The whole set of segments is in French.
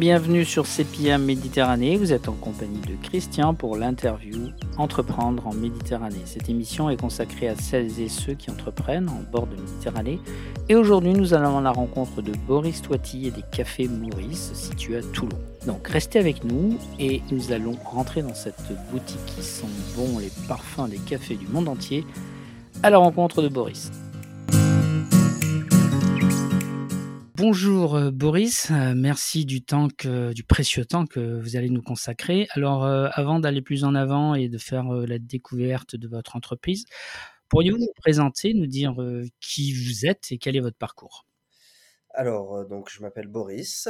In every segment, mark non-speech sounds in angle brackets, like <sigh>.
Bienvenue sur CPA Méditerranée. Vous êtes en compagnie de Christian pour l'interview Entreprendre en Méditerranée. Cette émission est consacrée à celles et ceux qui entreprennent en bord de Méditerranée. Et aujourd'hui, nous allons à la rencontre de Boris Toiti et des cafés Maurice situés à Toulon. Donc restez avec nous et nous allons rentrer dans cette boutique qui sent bon les parfums des cafés du monde entier à la rencontre de Boris. Bonjour euh, Boris, euh, merci du temps du précieux temps que vous allez nous consacrer. Alors euh, avant d'aller plus en avant et de faire la découverte de votre entreprise, pourriez-vous nous présenter, nous dire qui vous êtes et quel est votre parcours? Alors donc je m'appelle Boris,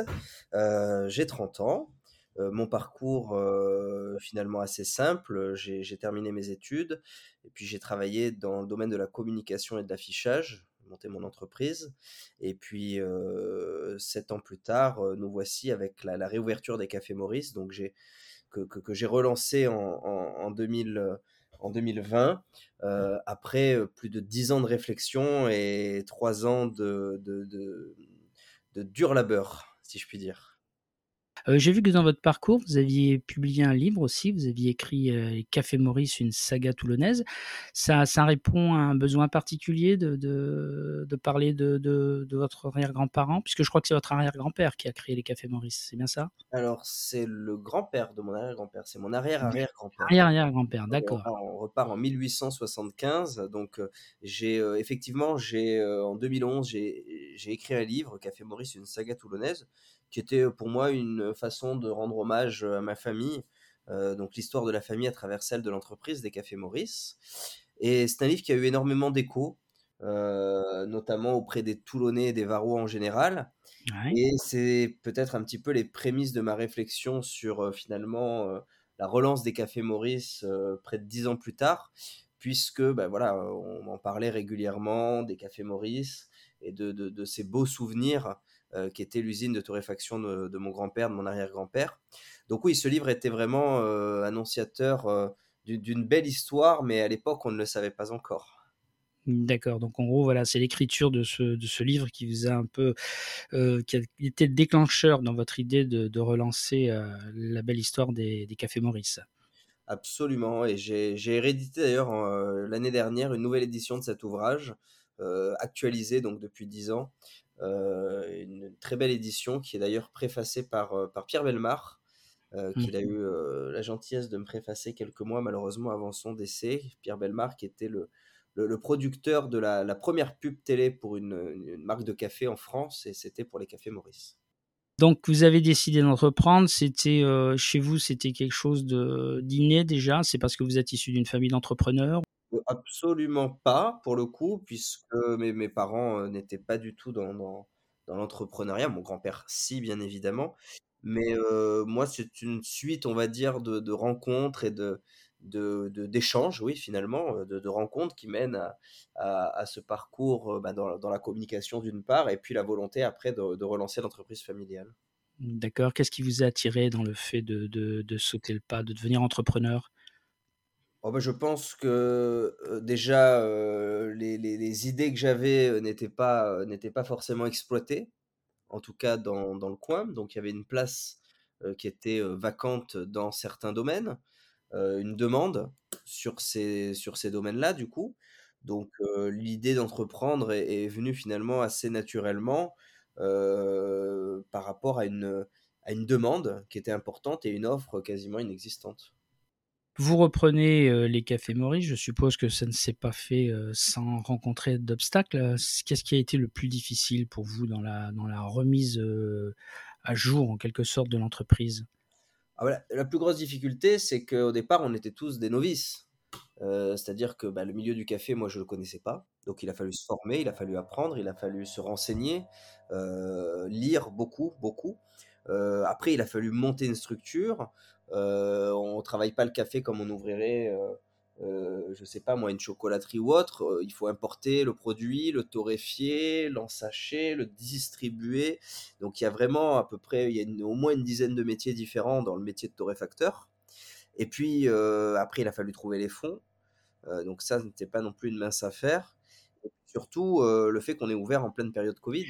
j'ai 30 ans. mon parcours finalement assez simple, j'ai terminé mes études et puis j'ai travaillé dans le domaine de la communication et de l'affichage monter mon entreprise. Et puis, sept ans plus tard, nous voici avec la, réouverture des Cafés Maurice, donc j'ai, que, que, j'ai relancé en, en, 2000, en 2020, après plus de dix ans de réflexion et trois ans de, de, de, de dur labeur, si je puis dire. Euh, j'ai vu que dans votre parcours, vous aviez publié un livre aussi, vous aviez écrit euh, Café Maurice, une saga toulonnaise. Ça, ça répond à un besoin particulier de, de, parler de, de, votre arrière-grand-parent, puisque je crois que c'est votre arrière-grand-père qui a créé les Cafés Maurice, c'est bien ça? Alors, c'est le grand-père de mon arrière-grand-père, c'est mon arrière-arrière-grand-père. Arrière-arrière-grand-père, d'accord. On, repart en 1875, donc euh, j'ai effectivement, j'ai en 2011, j'ai écrit un livre, Café Maurice, une saga toulonnaise, qui était pour moi une façon de rendre hommage à ma famille, donc l'histoire de la famille à travers celle de l'entreprise des Cafés Maurice. Et c'est un livre qui a eu énormément d'écho, notamment auprès des Toulonnais et des Varois en général. Et c'est peut-être un petit peu les prémices de ma réflexion sur finalement la relance des Cafés Maurice près de dix ans plus tard, puisque ben voilà, on en parlait régulièrement des Cafés Maurice et de, de, de ces beaux souvenirs euh, qui était l'usine de torréfaction de, mon grand-père, de mon arrière-grand-père. Donc oui, ce livre était vraiment euh, annonciateur euh, d'une belle histoire, mais à l'époque, on ne le savait pas encore. D'accord, donc en gros, voilà, c'est l'écriture de ce, de ce livre qui vous a un peu, qui a été déclencheur dans votre idée de, relancer la belle histoire des, des Cafés Maurice. Absolument, et j'ai hérédité d'ailleurs l'année dernière une nouvelle édition de cet ouvrage, actualisé donc depuis dix ans, une très belle édition qui est d'ailleurs préfacée par, euh, par Pierre Belmar, euh, qu'il a mmh. eu la gentillesse de me préfacer quelques mois malheureusement avant son décès. Pierre Belmar qui était le, le, producteur de la, la, première pub télé pour une, une, marque de café en France et c'était pour les cafés Maurice. Donc vous avez décidé d'entreprendre, c'était chez vous, c'était quelque chose de d'inné déjà, c'est parce que vous êtes issu d'une famille d'entrepreneurs? Absolument pas, pour le coup, puisque mes, parents n'étaient pas du tout dans, dans, l'entrepreneuriat. Mon grand-père, si, bien évidemment. Mais moi, c'est une suite, on va dire, de, rencontres et de, de, d'échanges, oui, finalement, de, de, rencontres qui mènent à, à, ce parcours bah, dans, dans, la communication d'une part, et puis la volonté après de, de relancer l'entreprise familiale. D'accord. Qu'est-ce qui vous a attiré dans le fait de, de, sauter le pas, de devenir entrepreneur? Oh, bah, je pense que déjà les, les, idées que j'avais n'étaient pas, n'étaient pas forcément exploitées, en tout cas dans, dans le coin. Donc il y avait une place qui était vacante dans certains domaines, une demande sur ces, sur ces domaines-là du coup. Donc l'idée d'entreprendre est, est, venue finalement assez naturellement par rapport à une, à une demande qui était importante et une offre quasiment inexistante. Vous reprenez les cafés Maurice, je suppose que ça ne s'est pas fait sans rencontrer d'obstacles. Qu'est-ce qui a été le plus difficile pour vous dans la, remise à jour, en quelque sorte, de l'entreprise? Ah, La plus grosse difficulté, c'est qu'au départ, on était tous des novices. C'est-à-dire que bah, le milieu du café, moi, je ne le connaissais pas. Donc, il a fallu se former, il a fallu apprendre, il a fallu se renseigner, lire beaucoup, beaucoup. après, il a fallu monter une structure. Euh, on travaille pas le café comme on ouvrirait, euh, euh, je sais pas moi, une chocolaterie ou autre. il faut importer le produit, le torréfier, l'ensacher, le distribuer. Donc il y a vraiment à peu près, il y a au moins une dizaine de métiers différents dans le métier de torréfacteur. Et puis après, il a fallu trouver les fonds. donc ça, n'était pas non plus une mince affaire. Surtout, le fait qu'on est ouvert en pleine période Covid.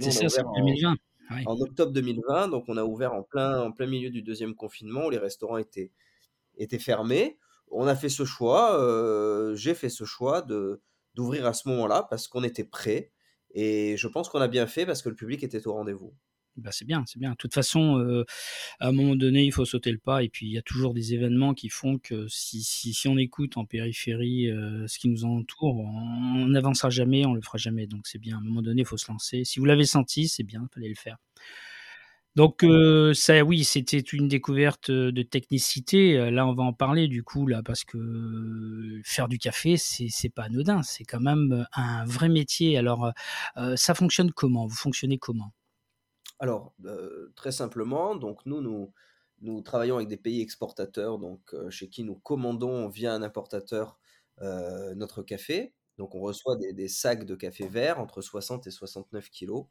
C'est ça, c'est 2020. En octobre 2020. Donc, on a ouvert en plein, plein milieu du deuxième confinement où les restaurants étaient, étaient fermés. On a fait ce choix, euh, j'ai fait ce choix de, d'ouvrir à ce moment-là parce qu'on était prêt. Et je pense qu'on a bien fait parce que le public était au rendez-vous. Bah c'est bien, c'est bien. De toute façon, euh, à un moment donné, il faut sauter le pas. Et puis, il y a toujours des événements qui font que si, on écoute en périphérie euh, ce qui nous entoure, on n'avancera jamais, on le fera jamais. Donc, c'est bien. À un moment donné, il faut se lancer. Si vous l'avez senti, c'est bien, il fallait le faire. Donc euh, ça, oui, c'était une découverte de technicité. Là, on va en parler du coup parce que faire du café, c'est pas anodin. C'est quand même un vrai métier. Alors, ça fonctionne comment? Vous fonctionnez comment? Alors, très simplement, donc nous, nous, nous travaillons avec des pays exportateurs, donc chez qui nous commandons via un importateur notre café. Donc, on reçoit des, sacs de café vert entre 60 et 69 kilos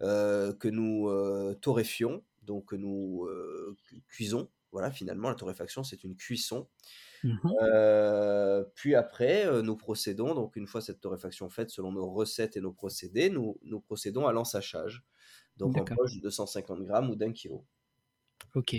que nous torréfions, donc que nous cuisons. Voilà, finalement, la torréfaction, c'est une cuisson. Mmh puis après, nous procédons, donc une fois cette torréfaction faite selon nos recettes et nos procédés, nous, nous procédons à l'ensachage donc en poche de 250 grammes ou d'un kilo. Ok.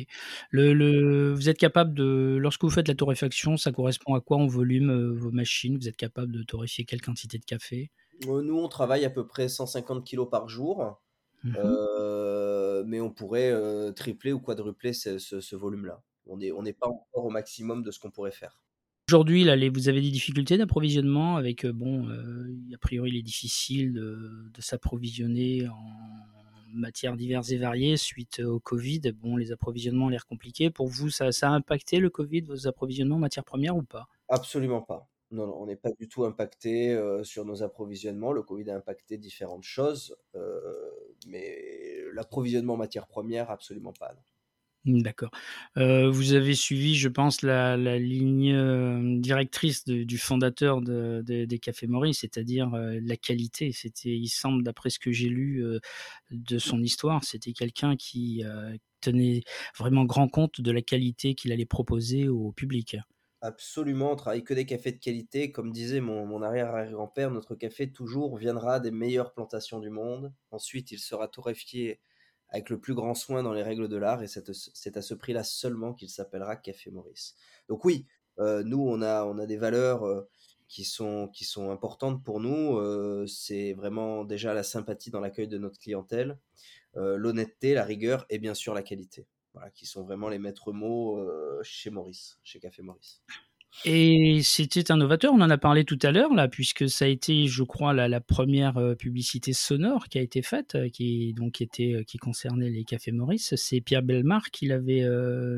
Le, le, vous êtes capable de, lorsque vous faites la torréfaction, ça correspond à quoi en volume euh, vos machines? Vous êtes capable de torréfier quelle quantité de café? Euh, Nous, on travaille à peu près 150 kilos par jour, mmh euh, mais on pourrait tripler ou quadrupler ce, volume-là. On n'est on pas encore au maximum de ce qu'on pourrait faire. Aujourd'hui, là, vous avez des difficultés d'approvisionnement avec, bon, a priori, il est difficile de, de s'approvisionner en matières diverses et variées suite au Covid. Bon, les approvisionnements ont l'air compliqués. Pour vous, ça, a impacté le Covid, vos approvisionnements en matières premières ou pas? Absolument pas. Non, non on n'est pas du tout impacté euh, sur nos approvisionnements. Le Covid a impacté différentes choses, euh, mais l'approvisionnement en matières premières, absolument pas. Mmh, d'accord. vous avez suivi, je pense, la ligne, directrice du fondateur des Cafés Maurice, c'est-à-dire, la qualité. C'était il semble, d'après ce que j'ai lu, de son histoire, c'était quelqu'un qui, tenait vraiment grand compte de la qualité qu'il allait proposer au public. Absolument, on travaille que des cafés de qualité. Comme disait mon mon arrière-arrière-grand-père: «Notre café toujours viendra des meilleures plantations du monde. Ensuite, il sera torréfié avec le plus grand soin dans les règles de l'art, et c'est à ce prix-là seulement qu'il s'appellera Café Maurice. Donc oui, euh, nous, on a, on a des valeurs euh, qui, sont, qui sont importantes pour nous. Euh, c'est vraiment déjà la sympathie dans l'accueil de notre clientèle, l'honnêteté, la rigueur et bien sûr la qualité. Voilà, qui sont vraiment les maîtres mots chez Maurice, chez Café Maurice. Et c'était un novateur, on en a parlé tout à l'heure, là, puisque ça a été, je crois, la, première euh, publicité sonore qui a été faite, euh, qui, donc, était, euh, qui concernait les cafés Maurice. C'est Pierre Belmar qui l'avait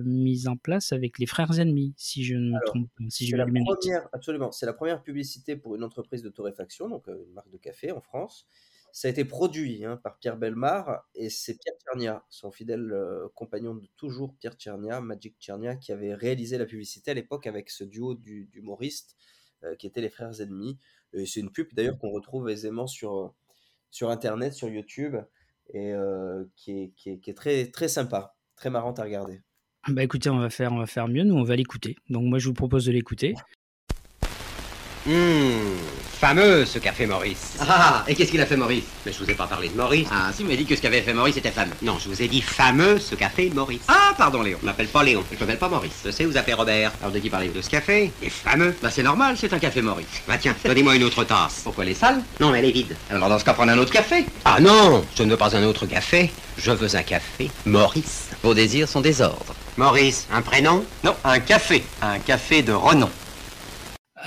mise en place avec les frères ennemis, si je ne me trompe pas. Si je la première, absolument, c'est la première publicité pour une entreprise de torréfaction, donc une marque de café en France. Ça a été produit hein, par Pierre Belmar et c'est Pierre Tchernia, son fidèle euh, compagnon de toujours, Pierre Tchernia, Magic Tchernia, qui avait réalisé la publicité à l'époque avec ce duo d'humoristes euh, qui étaient les frères ennemis. c'est une pub d'ailleurs qu'on retrouve aisément sur, sur Internet, sur YouTube, et euh, qui, est, qui, est, très, très sympa, très marrante à regarder. Bah écoutez, on va faire, on va faire mieux, nous on va l'écouter. Donc moi je vous propose de l'écouter. Hum, fameux ce café Maurice. Ah, et qu'est-ce qu'il a fait Maurice? Mais je vous ai pas parlé de Maurice. Ah, si, vous m'avez dit que ce qu'avait fait Maurice était fameux. Non, je vous ai dit fameux ce café Maurice. Ah, pardon Léon. Je m'appelle pas Léon. Je m'appelle pas Maurice. Je sais, vous appelez Robert. Alors de qui parlez-vous? De ce café Il est fameux. Bah c'est normal, c'est un café Maurice. Bah tiens, donnez-moi une autre tasse. Pourquoi elle est sale Non, elle est vide. Alors dans ce cas, prenez un autre café. Ah non, je ne veux pas un autre café. Je veux un café Maurice. Vos désirs sont des ordres. Maurice, un prénom? Non, un café. Un café de renom.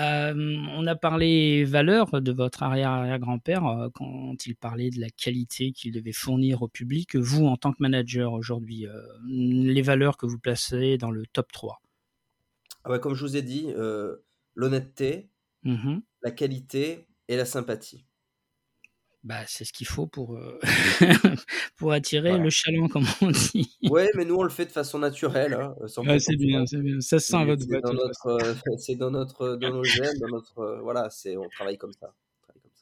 Euh, on a parlé valeurs de votre arrière-arrière-grand-père euh, quand il parlait de la qualité qu'il devait fournir au public. Vous, en tant que manager aujourd'hui, euh, les valeurs que vous placez dans le top 3 ah Comme je vous ai dit, l'honnêteté, mmh la qualité et la sympathie. Bah, c'est ce qu'il faut pour, euh, <laughs> <laughs> pour attirer le chaland, comme on dit. Ouais, mais nous, on le fait de façon naturelle. Hein, c'est bien, c'est bien. Ça sent votre <laughs> C'est dans, notre, euh, c'est dans, notre, dans nos gènes, dans notre, euh, voilà, c'est, on travaille comme ça.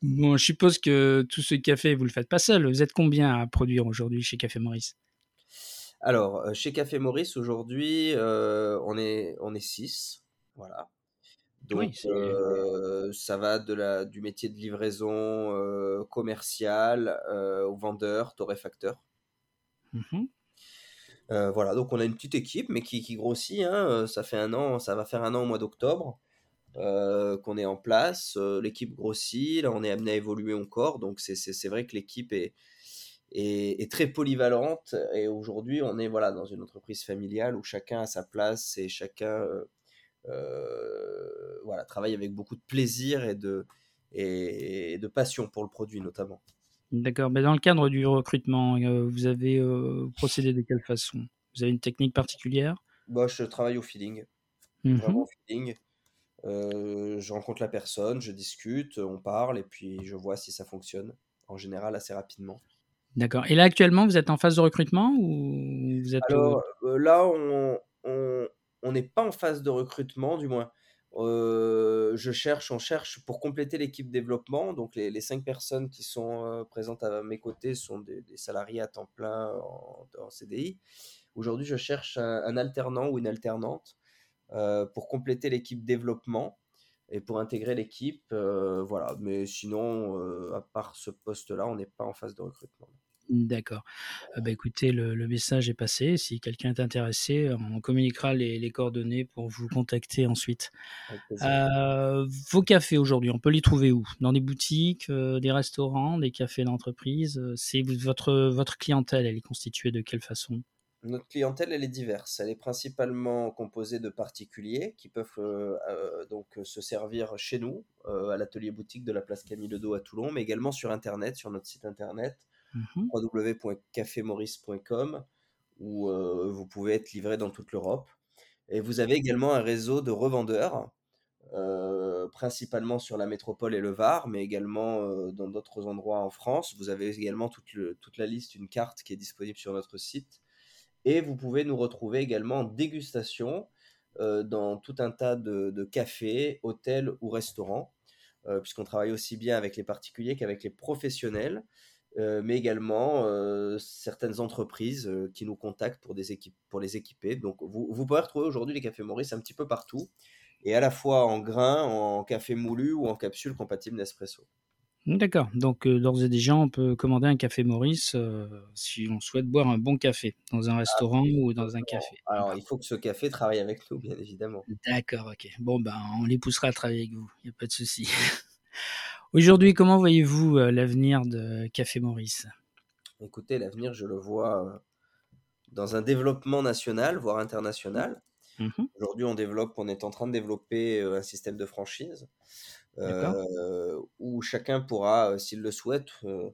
Bon, je suppose que tout ce café, vous le faites pas seul. Vous êtes combien à produire aujourd'hui chez Café Maurice? Alors, chez Café Maurice, aujourd'hui, on est on est six. Voilà. Donc, ça va de la, du métier de livraison commercial aux vendeurs, torréfacteurs. Mmh Euh, voilà, donc on a une petite équipe, mais qui, qui grossit. hein, euh, Ça fait un an, ça va faire un an au mois d'octobre euh, qu'on est en place. Euh, l'équipe grossit, là on est amené à évoluer encore. Donc c'est- vrai que l'équipe est, est, est très polyvalente. Et aujourd'hui, on est voilà, dans une entreprise familiale où chacun a sa place et chacun euh, euh, voilà, travaille avec beaucoup de plaisir et de, et, et de passion pour le produit notamment. D'accord. Mais dans le cadre du recrutement, euh, vous avez euh, procédé de quelle façon? Vous avez une technique particulière? Moi, je travaille au feeling, Mhm. vraiment au feeling. Euh, je rencontre la personne, je discute, on parle et puis je vois si ça fonctionne. En général, assez rapidement. D'accord. Et là, actuellement, vous êtes en phase de recrutement ou vous êtes... Alors euh, là, on on- on n'est pas en phase de recrutement, du moins. Euh, je cherche, on cherche pour compléter l'équipe développement. Donc les, cinq personnes qui sont euh, présentes à mes côtés sont des, salariés à temps plein en, CDI. Aujourd'hui, je cherche un, alternant ou une alternante euh, pour compléter l'équipe développement et pour intégrer l'équipe. voilà. Mais sinon, à part ce poste-là, on n'est pas en phase de recrutement. D'accord. Bah, écoutez, le, le message est passé. Si quelqu'un est intéressé, on communiquera les, les coordonnées pour vous contacter ensuite. Euh, vos cafés aujourd'hui, on peut les trouver où? Dans des boutiques, euh, des restaurants, des cafés d'entreprise? C'est votre, votre clientèle, elle est constituée de quelle façon? Notre clientèle, elle est diverse. Elle est principalement composée de particuliers qui peuvent euh, euh, donc se servir chez nous, euh, à l'atelier boutique de la place Camille Ledo à Toulon, mais également sur Internet, sur notre site Internet Mhm. www.cafémaurice.com où euh, vous pouvez être livré dans toute l'Europe. Et vous avez également un réseau de revendeurs, euh, principalement sur la métropole et le Var, mais également euh, dans d'autres endroits en France. Vous avez également toute, toute la liste, une carte qui est disponible sur notre site. Et vous pouvez nous retrouver également en dégustation dans tout un tas de, cafés, hôtels ou restaurants, puisqu'on travaille aussi bien avec les particuliers qu'avec les professionnels, euh, mais également euh, certaines entreprises euh, qui nous contactent pour, des équipes, pour les équiper. Donc vous, vous pouvez retrouver aujourd'hui les cafés Maurice un petit peu partout, et à la fois en grains, en café moulu ou en capsule compatible Nespresso. D'accord. Donc, d'ores et déjà, on peut commander un café Maurice si on souhaite boire un bon café dans un restaurant ou dans un café. Alors il faut que ce café travaille avec nous, bien évidemment. D'accord, ok. Bon, ben, on les poussera à travailler avec vous, il n'y a pas de souci. <laughs> Aujourd'hui, comment voyez-vous euh, l'avenir de Café Maurice? Écoutez, l'avenir, je le vois euh, dans un développement national, voire international. Mhm. Aujourd'hui, on développe, on est en train de développer euh, un système de franchise euh, où chacun pourra, s'il le souhaite, euh,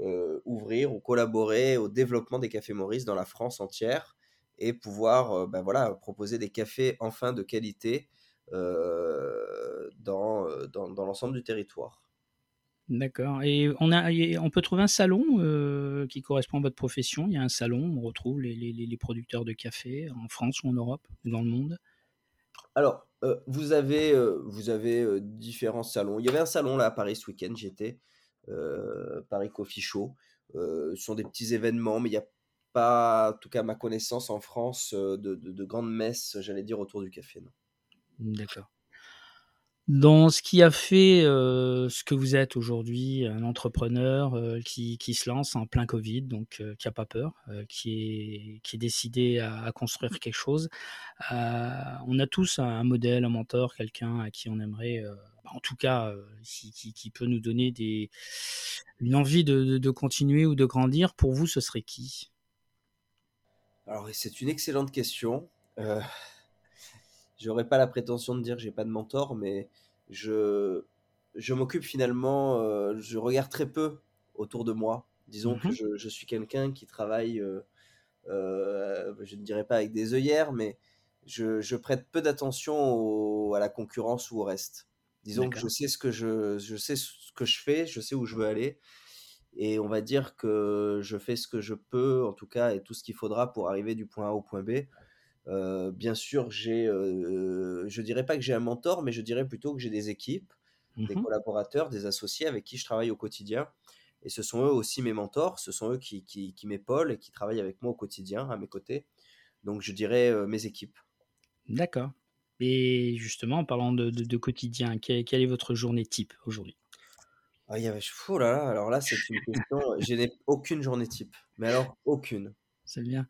euh, ouvrir ou collaborer au développement des cafés Maurice dans la France entière et pouvoir ben voilà, proposer des cafés enfin de qualité dans, dans, dans l'ensemble du territoire. D'accord. Et on, a, on peut trouver un salon euh, qui correspond à votre profession? Il y a un salon, on retrouve les, les- les producteurs de café en France ou en Europe ou dans le monde? Alors, euh, vous avez, euh, vous avez différents salons. Il y avait un salon là à Paris ce week-end, j'y étais, euh, Paris Coffee Show. Ce sont des petits événements, mais il n'y a pas, en tout cas à ma connaissance en France, de, de- de grandes messes, j'allais dire, autour du café. non. D'accord. Dans ce qui a fait euh, ce que vous êtes aujourd'hui, un entrepreneur euh, qui, qui se lance en plein Covid, donc euh, qui n'a pas peur, euh, qui, est, qui est décidé à, à construire quelque chose. Euh, on a tous un, un modèle, un mentor, quelqu'un à qui on aimerait, euh, en tout cas, euh, qui, qui- qui peut nous donner des, une envie de, de- de continuer ou de grandir. Pour vous, ce serait qui? Alors, c'est une excellente question. J'aurais pas la prétention de dire que j'ai pas de mentor, mais je, je m'occupe finalement, euh, je regarde très peu autour de moi. Disons que Mhm. je, je suis quelqu'un qui travaille, euh, euh, je ne dirais pas avec des œillères, mais je, je prête peu d'attention à la concurrence ou au reste. Disons que je sais ce que je, je sais ce que je fais, je sais où je veux aller, et on va dire que je fais ce que je peux, en tout cas, et tout ce qu'il faudra pour arriver du point A au point B. Euh, bien sûr, j'ai, euh, je dirais pas que j'ai un mentor, mais je dirais plutôt que j'ai des équipes, des Mhm. collaborateurs, des associés avec qui je travaille au quotidien. Et ce sont eux aussi mes mentors, ce sont eux qui, qui, qui m'épaulent et qui travaillent avec moi au quotidien, à mes côtés. Donc je dirais euh, mes équipes. D'accord. Et justement, en parlant de, de- de quotidien, quelle, quelle est votre journée type aujourd'hui? Ah, il y avait... là là, alors là, c'est une question. Je n'ai aucune journée type, mais alors aucune. C'est bien.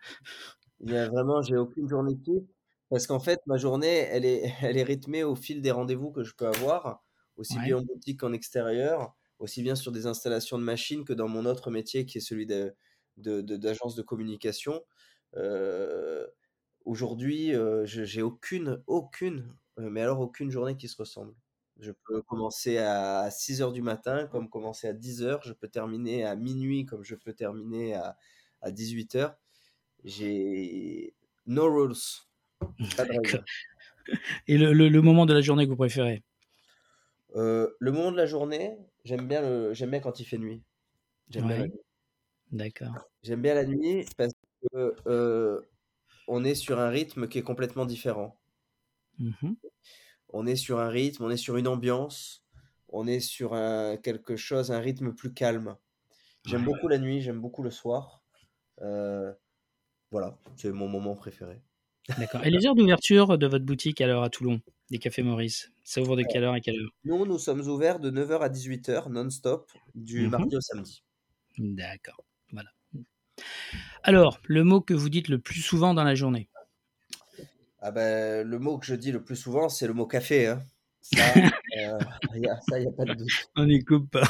Il y a vraiment j'ai aucune journée type parce qu'en fait, ma journée, elle est <laughs> elle est rythmée au fil des rendez-vous que je peux avoir, aussi Ouais. bien en boutique qu'en extérieur, aussi bien sur des installations de machines que dans mon autre métier qui est celui de de de d'agence de communication. Heu, aujourd'hui, je j'ai aucune aucune, heu, mais alors aucune journée qui se ressemble. Je peux commencer à 6:00 du matin, comme commencer à 10:00, je peux terminer à minuit, comme je peux terminer à à 18:00. J'ai no rules. <laughs> Et le le le moment de la journée que vous préférez? Heu, le moment de la journée, j'aime bien le bien quand il fait nuit. J'aime bien la Ouais. nuit. D'accord. J'aime bien la nuit parce que, heu, on est sur un rythme qui est complètement différent. Mmh mh. On est sur un rythme, on est sur une ambiance, on est sur un quelque chose, un rythme plus calme. J'aime Ouais. beaucoup la nuit, j'aime beaucoup le soir. Heu, voilà, c'est mon moment préféré. D'accord. Et les heures d'ouverture de votre boutique alors à Toulon, des cafés Maurice? Ça ouvre de quelle heure à quelle heure? nous, nous sommes ouverts de 9:00 à 18:00 non-stop, du Mmh mh. mardi au samedi. D'accord, voilà. Alors, le mot que vous dites le plus souvent dans la journée? Ah bah, le mot que je dis le plus souvent, c'est le mot café, hein. Ça, <laughs> y a ça, il y a pas de doute. On n'y coupe pas.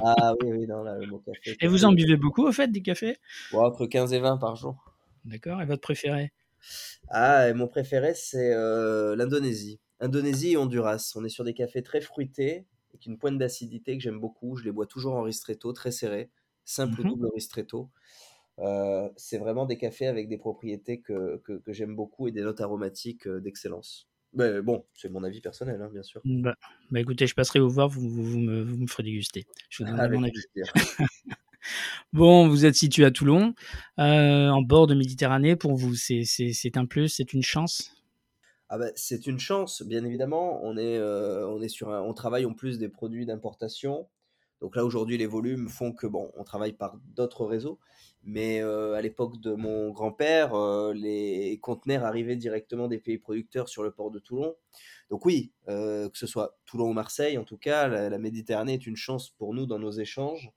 Ah oui, oui, non, là, le mot café, Et vous en buvez beaucoup au fait des cafés? Ouais, entre 15 et 20 par jour. D'accord et votre préféré? Ah et mon préféré, c'est, heu, l'Indonésie. Indonésie et Honduras. On est sur des cafés très fruités, avec une pointe d'acidité que j'aime beaucoup. Je les bois toujours en ristretto, très serré, simple ou Mmh mh. double ristretto. Heu, c'est vraiment des cafés avec des propriétés que que que j'aime beaucoup et des notes aromatiques, heu, d'excellence. Mais bon, c'est mon avis personnel, hein, bien sûr. Bah bah, écoutez, je passerai vous voir, vous vous vous me vous me ferez déguster. Je vous <laughs> donnerai Avec mon avis. <laughs> Bon, vous êtes situé à Toulon, heu, en bord de Méditerranée. Pour vous, c'est un plus, c'est une chance? Ah bah, c'est une chance, bien évidemment. On est, heu, on est sur un on travaille en plus des produits d'importation. Donc là, aujourd'hui, les volumes font que, bon, on travaille par d'autres réseaux. Mais, heu, à l'époque de mon grand-père, les conteneurs arrivaient directement des pays producteurs sur le port de Toulon. Donc oui, que ce soit Toulon ou Marseille, en tout cas, la Méditerranée est une chance pour nous dans nos échanges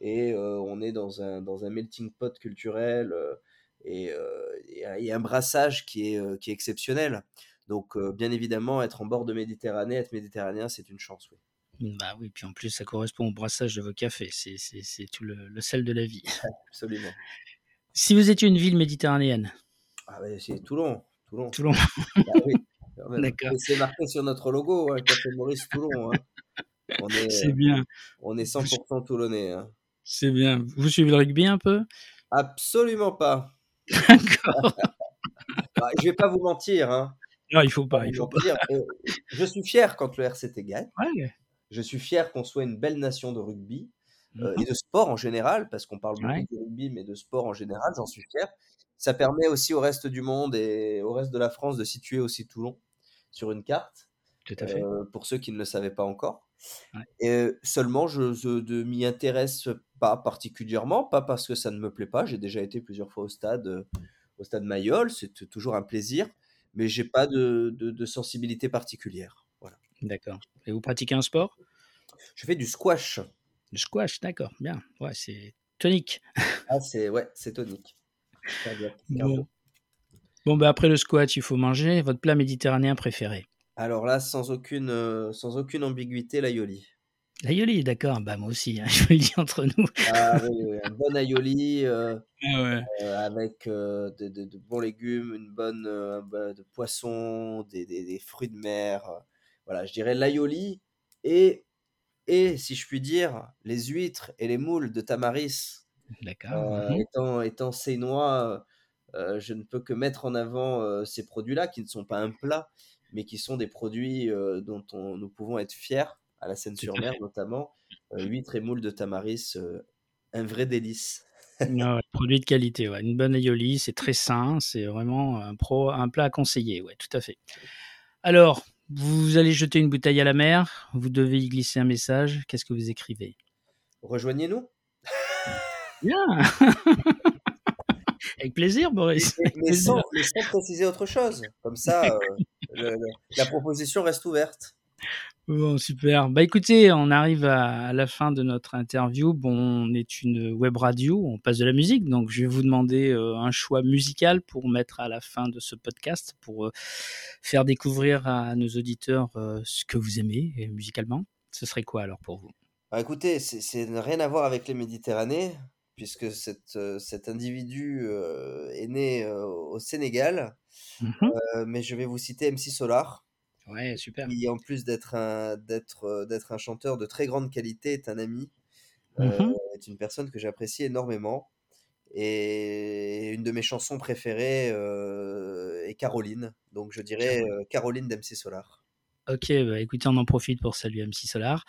et heu, on est dans un dans un melting pot culturel, heu et heu et un brassage qui est, qui est exceptionnel. Donc bien évidemment, être en bord de Méditerranée, être méditerranéen, c'est une chance, oui. Bah oui, puis en plus, ça correspond au brassage de vos cafés. C'est c'est c'est tout le le sel de la vie. Absolument. <laughs> Si vous étiez une ville méditerranéenne? Ah beh, c'est Toulon, Toulon. Toulon. Bah oui, même. D'accord. C'est marqué sur notre logo, hein, Café Maurice Toulon, hein. On <laughs> est, C'est bien. on est Vous 100 toulonnais, hein. C'est bien. Vous suivez le rugby un peu? Absolument pas. D'accord. <laughs> Bah, je vais pas vous mentir, hein. Non, il faut pas il faut pas. heu, je suis fier quand le RCT gagne. Ouais. Je suis fier qu'on soit une belle nation de rugby, Mmh heu, mh. et de sport en général, parce qu'on parle beaucoup Ouais. du rugby, mais de sport en général, j'en suis fier. Ça permet aussi au reste du monde et au reste de la France de situer aussi Toulon sur une carte, Tout à fait. heu, pour ceux qui ne le savaient pas encore. Ouais. Et heu, seulement je de m'y intéresse pas particulièrement, pas parce que ça ne me plaît pas. J'ai déjà été plusieurs fois au stade, heu, au stade Mayol, c'est toujours un plaisir, mais j'ai pas de de de sensibilité particulière. Voilà. D'accord. Et vous pratiquez un sport? Je fais du squash. Le squash, d'accord, bien. Ouais, c'est tonique. <laughs> Ah c'est ouais, c'est tonique. Bon. Bon, bah, après le squash, il faut manger. Votre plat méditerranéen préféré? Alors là, sans aucune, heu, sans aucune ambiguïté, l'aioli. L'aioli, d'accord. Bah, moi aussi, hein, <laughs> je vous le dis entre nous. Ah oui, oui, un bon aioli, heu <laughs> Ah ouais. heu, avec, de de de bons légumes, une bonne, bah, de poisson, des des des fruits de mer, voilà, je dirais l'aioli et et si je puis dire, les huîtres et les moules de Tamaris. D'accord. Heu, Mmh mh. étant étant sénois, je ne peux que mettre en avant, ces produits-là qui ne sont pas un plat, mais qui sont des produits, heu, dont on nous pouvons être fiers, à la Seine-sur-Mer notamment. Heu, huîtres et moules de Tamaris, heu, un vrai délice. Ah ouais, produit de qualité, ouais. Une bonne aioli, c'est très sain, c'est vraiment un pro un plat à conseiller, ouais, tout à fait. Alors, vous allez jeter une bouteille à la mer, vous devez y glisser un message, qu'est-ce que vous écrivez? Rejoignez-nous. Bien! <laughs> Avec plaisir, Boris, mais sans préciser autre chose. Comme ça, <laughs> le le la proposition reste ouverte. Bon, super. Bah écoutez, on arrive à, la fin de notre interview. Bon, on est une web radio, on passe de la musique, donc je vais vous demander euh, un choix musical pour mettre à la fin de ce podcast, pour euh, faire découvrir à nos auditeurs euh, ce que vous aimez musicalement. Ce serait quoi alors pour vous? Bah, Écoutez, c'est rien à voir avec les Méditerranées, puisque cet individu est né au Sénégal, mmh mais je vais vous citer MC Solar. Ouais, super. Qui, en plus d'être un, d'être, euh, d'être un chanteur de très grande qualité, est un ami, mmh euh, est une personne que j'apprécie énormément. Et une de mes chansons préférées euh, est Caroline. Donc je dirais Caroline d'MC Solar. Ok, bah écoutez, on en profite pour saluer MC Solar.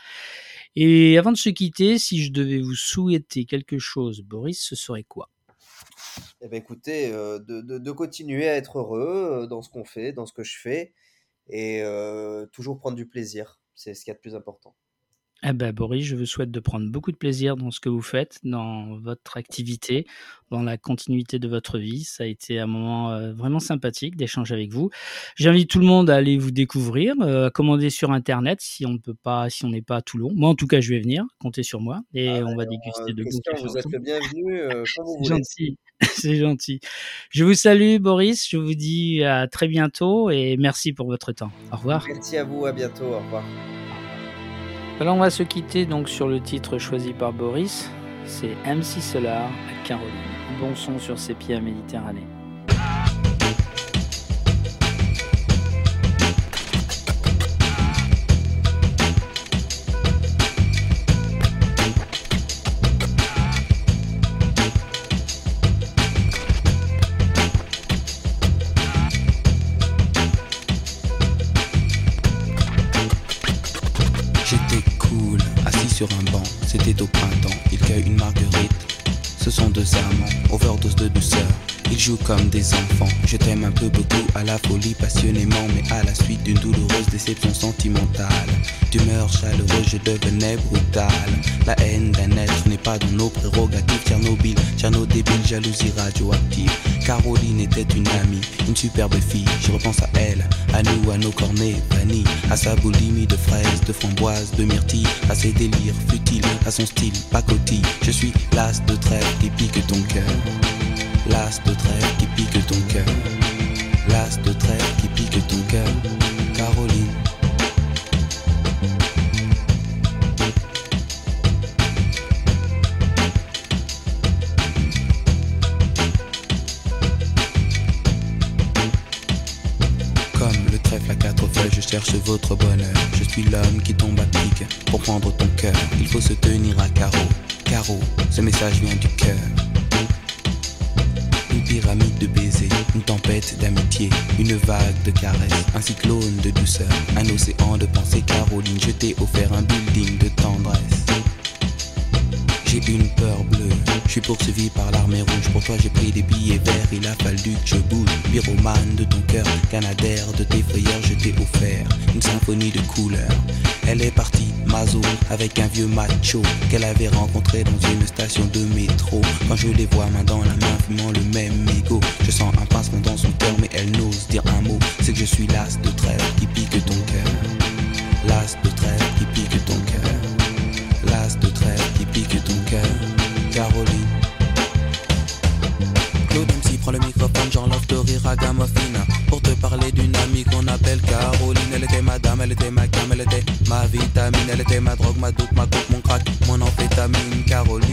Et avant de se quitter, si je devais vous souhaiter quelque chose, Boris, ce serait quoi? Eh bien écoutez, de, de, de, continuer à être heureux dans ce qu'on fait, dans ce que je fais, et toujours prendre du plaisir. C'est ce qui est le plus important. Eh ben, Boris, je vous souhaite de prendre beaucoup de plaisir dans ce que vous faites, dans votre activité, dans la continuité de votre vie. Ça a été un moment euh, vraiment sympathique d'échanger avec vous. J'invite tout le monde à aller vous découvrir, euh, à commander sur Internet si on ne peut pas, si on n'est pas à Toulon. Moi, en tout cas, je vais venir, comptez sur moi et ah, on va déguster de bons Vous êtes le bienvenu euh, <laughs> quand vous voulez. Gentil. <laughs> C'est gentil. Je vous salue, Boris. Je vous dis à très bientôt et merci pour votre temps. Au revoir. Merci à vous. À bientôt. Au revoir. Alors on va se quitter donc sur le titre choisi par Boris, c'est MC Solar à Caroline. Bon son sur ses pieds à Méditerranée. Un peu beaucoup à la folie, passionnément, mais à la suite d'une douloureuse déception sentimentale. D'humeur chaleureuse, je devenais brutal. La haine d'un être n'est pas dans nos prérogatives. Tchernobyl, Tcherno débile, jalousie radioactive. Caroline était une amie, une superbe fille. Je repense à elle, à nous, à nos cornets vanille, à sa boulimie de fraises, de framboises, de myrtilles, à ses délires futiles, à son style pacotille. Je suis l'as de trêve qui pique ton cœur. L'as de trêve qui pique ton cœur. L'as de trêve qui pique ton cœur. Caroline. je cherche votre bonheur. Je suis l'homme qui tombe à pic pour prendre ton cœur. Il faut se tenir à carreau. Carreau, ce message vient du cœur. Une tempête d'amitié, une vague de caresses, un cyclone de douceur, un océan de pensée. Caroline, je t'ai offert un building de tendresse. J'ai une peur bleue, je suis poursuivi par l'armée rouge. Pour toi, j'ai pris des billets verts, il a fallu que je bouge. Pyromane de ton cœur, canadaire de tes frayeurs, je t'ai offert une symphonie de couleurs. Elle est partie, Mazo, avec un vieux macho qu'elle avait rencontré dans une station de métro. Quand je les vois main dans la main, fumant le même ego, je sens un pincement dans son cœur, mais elle n'ose dire un mot. C'est que je suis l'as de trêve qui pique ton cœur. L'as de trêve qui pique ton cœur. De trêve qui pique ton cœur. Caroline. Claude MC prend le microphone, j'en love de rire à Gamofina Pour te parler d'une amie qu'on appelle Caroline Elle était ma dame, elle était ma cam, elle était ma vitamine Elle était ma drogue, ma doute, ma coupe, mon crack, mon amphétamine Caroline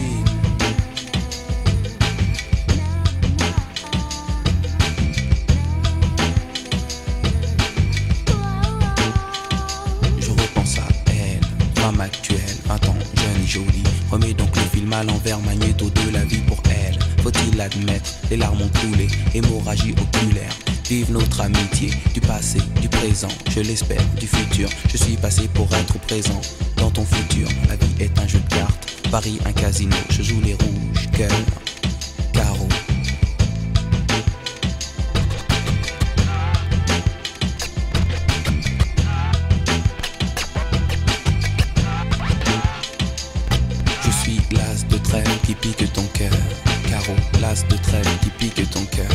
Les larmes ont coulé, hémorragie oculaire. Vive notre amitié, du passé, du présent, je l'espère, du futur. Je suis passé pour être présent dans ton futur. La vie est un jeu de cartes, Paris un casino. Je joue les rouges, cœur, carreau. Je suis l'as de trêve qui pique ton de trêve qui pique ton cœur.